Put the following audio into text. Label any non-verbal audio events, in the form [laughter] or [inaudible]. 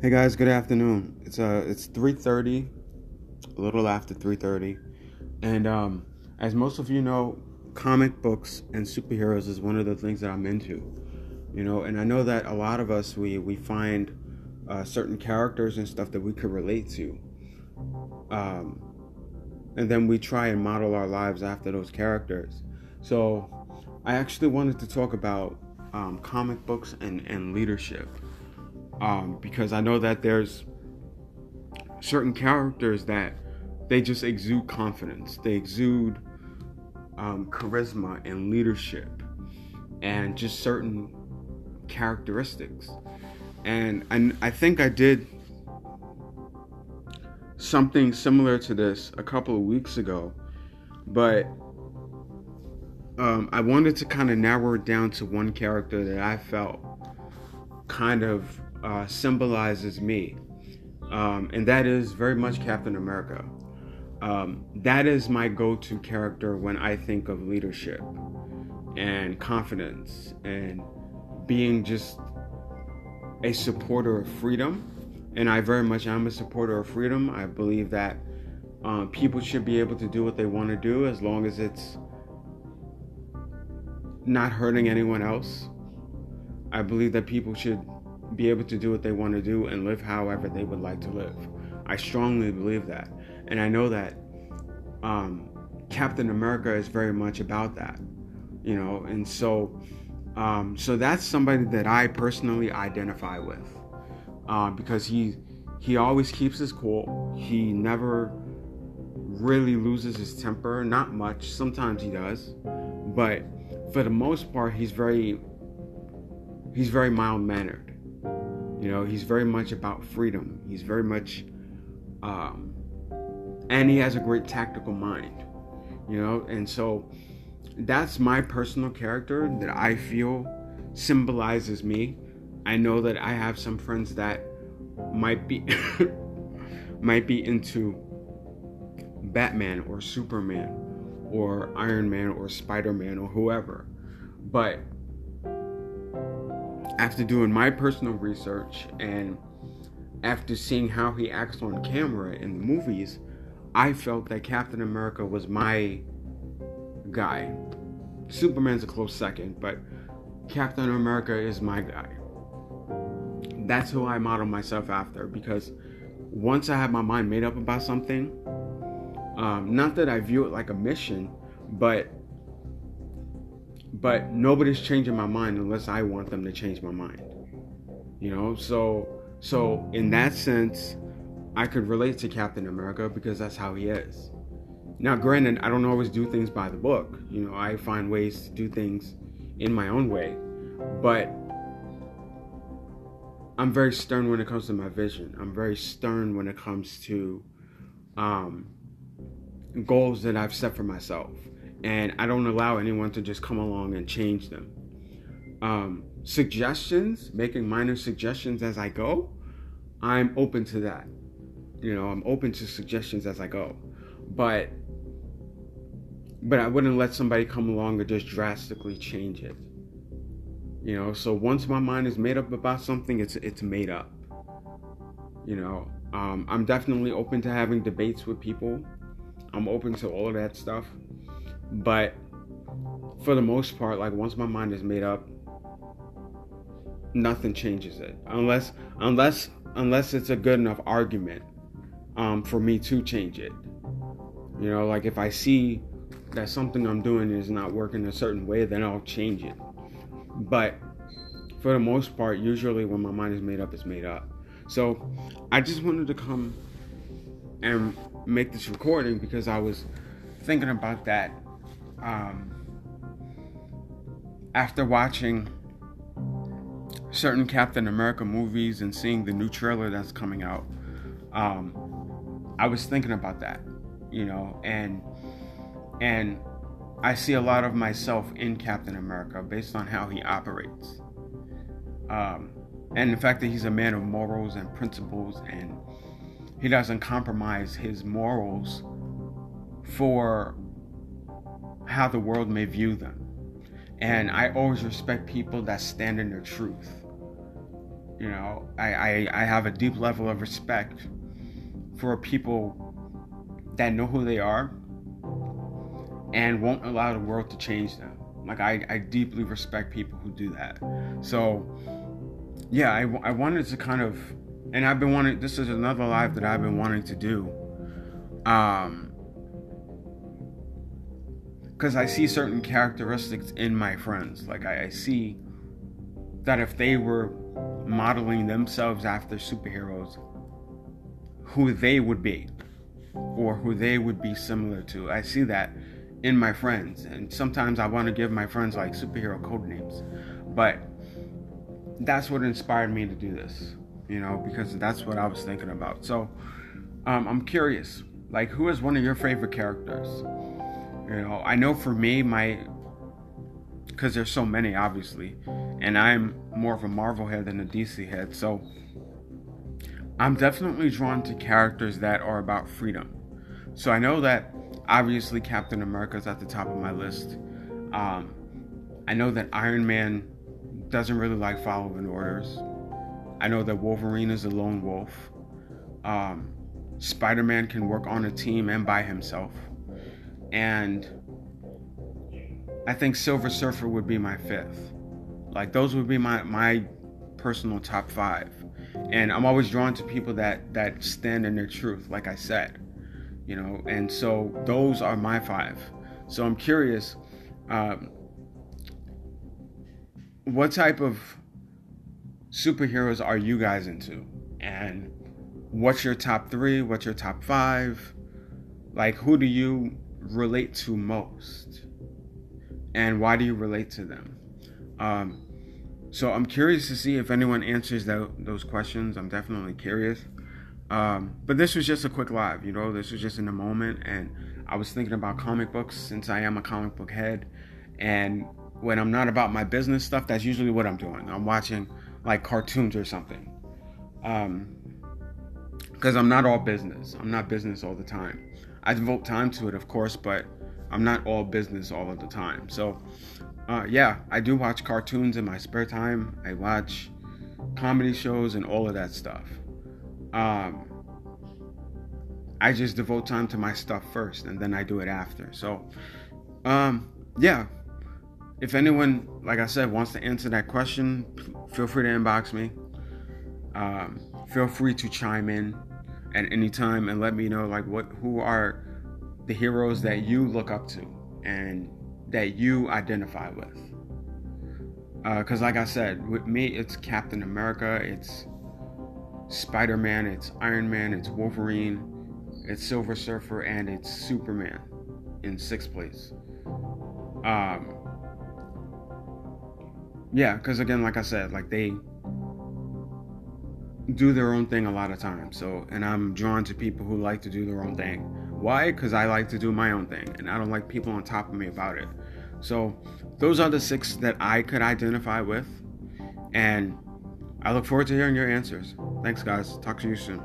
Hey guys, good afternoon. It's uh it's 3:30, a little after 3:30. And um as most of you know, comic books and superheroes is one of the things that I'm into. You know, and I know that a lot of us we we find uh, certain characters and stuff that we could relate to. Um and then we try and model our lives after those characters. So, I actually wanted to talk about um, comic books and, and leadership um, because I know that there's certain characters that they just exude confidence, they exude um, charisma and leadership, and just certain characteristics. And I, I think I did something similar to this a couple of weeks ago, but um, I wanted to kind of narrow it down to one character that I felt kind of uh, symbolizes me, um, and that is very much Captain America. Um, that is my go to character when I think of leadership and confidence and being just a supporter of freedom. And I very much am a supporter of freedom. I believe that um, people should be able to do what they want to do as long as it's not hurting anyone else. I believe that people should be able to do what they want to do and live however they would like to live. I strongly believe that. And I know that um, Captain America is very much about that, you know, and so. Um, so that's somebody that I personally identify with uh, because he he always keeps his cool. He never really loses his temper, not much. Sometimes he does, but for the most part, he's very he's very mild mannered. You know, he's very much about freedom. He's very much, um, and he has a great tactical mind. You know, and so that's my personal character that I feel symbolizes me. I know that I have some friends that might be [laughs] might be into Batman or Superman or Iron Man or Spider Man or whoever. But after doing my personal research and after seeing how he acts on camera in the movies, I felt that Captain America was my guy. Superman's a close second, but Captain America is my guy. That's who I model myself after because once I have my mind made up about something, um, not that I view it like a mission, but but nobody's changing my mind unless I want them to change my mind. You know, so so in that sense, I could relate to Captain America because that's how he is. Now, granted, I don't always do things by the book. You know, I find ways to do things in my own way, but I'm very stern when it comes to my vision. I'm very stern when it comes to um, goals that I've set for myself and I don't allow anyone to just come along and change them. Um, suggestions, making minor suggestions as I go, I'm open to that. You know, I'm open to suggestions as I go, but but I wouldn't let somebody come along and just drastically change it. You know, so once my mind is made up about something, it's it's made up. You know, um, I'm definitely open to having debates with people. I'm open to all of that stuff. But for the most part, like once my mind is made up, nothing changes it. Unless unless unless it's a good enough argument um, for me to change it. You know, like if I see that something I'm doing is not working a certain way, then I'll change it. But for the most part, usually when my mind is made up, it's made up. So I just wanted to come and make this recording because I was thinking about that um, after watching certain Captain America movies and seeing the new trailer that's coming out, um, I was thinking about that, you know, and and I see a lot of myself in Captain America based on how he operates, um, and the fact that he's a man of morals and principles, and he doesn't compromise his morals for how the world may view them. And I always respect people that stand in their truth. You know, I, I, I have a deep level of respect for people that know who they are and won't allow the world to change them. Like, I, I deeply respect people who do that. So, yeah, I, I wanted to kind of, and I've been wanting, this is another live that I've been wanting to do. Um, because I see certain characteristics in my friends. Like, I, I see that if they were modeling themselves after superheroes, who they would be or who they would be similar to. I see that in my friends, and sometimes I want to give my friends like superhero code names, but that's what inspired me to do this, you know, because that's what I was thinking about. So um, I'm curious, like, who is one of your favorite characters? You know, I know for me, my because there's so many, obviously, and I'm more of a Marvel head than a DC head, so I'm definitely drawn to characters that are about freedom. So I know that obviously Captain America is at the top of my list. Um, I know that Iron Man doesn't really like following orders. I know that Wolverine is a lone wolf. Um, Spider Man can work on a team and by himself. And I think Silver Surfer would be my fifth. Like those would be my my personal top five. And I'm always drawn to people that that stand in their truth, like I said. You know, and so those are my five. So I'm curious, um, what type of superheroes are you guys into? And what's your top three? What's your top five? Like, who do you relate to most? And why do you relate to them? Um, so I'm curious to see if anyone answers that, those questions. I'm definitely curious. Um, but this was just a quick live, you know, this was just in the moment. And I was thinking about comic books since I am a comic book head. And when I'm not about my business stuff, that's usually what I'm doing. I'm watching like cartoons or something. Um, because I'm not all business. I'm not business all the time. I devote time to it, of course, but I'm not all business all of the time. So, uh, yeah, I do watch cartoons in my spare time. I watch comedy shows and all of that stuff. Um, I just devote time to my stuff first, and then I do it after. So, um, yeah. If anyone, like I said, wants to answer that question, feel free to inbox me. Um, feel free to chime in at any time and let me know like what who are the heroes that you look up to and that you identify with. Uh Because, uh, like I said, with me, it's Captain America, it's Spider Man, it's Iron Man, it's Wolverine, it's Silver Surfer, and it's Superman in sixth place. Um, yeah, because again, like I said, like they do their own thing a lot of times. So, and I'm drawn to people who like to do their own thing. Why? Because I like to do my own thing, and I don't like people on top of me about it. So, those are the six that I could identify with, and I look forward to hearing your answers. Thanks, guys. Talk to you soon.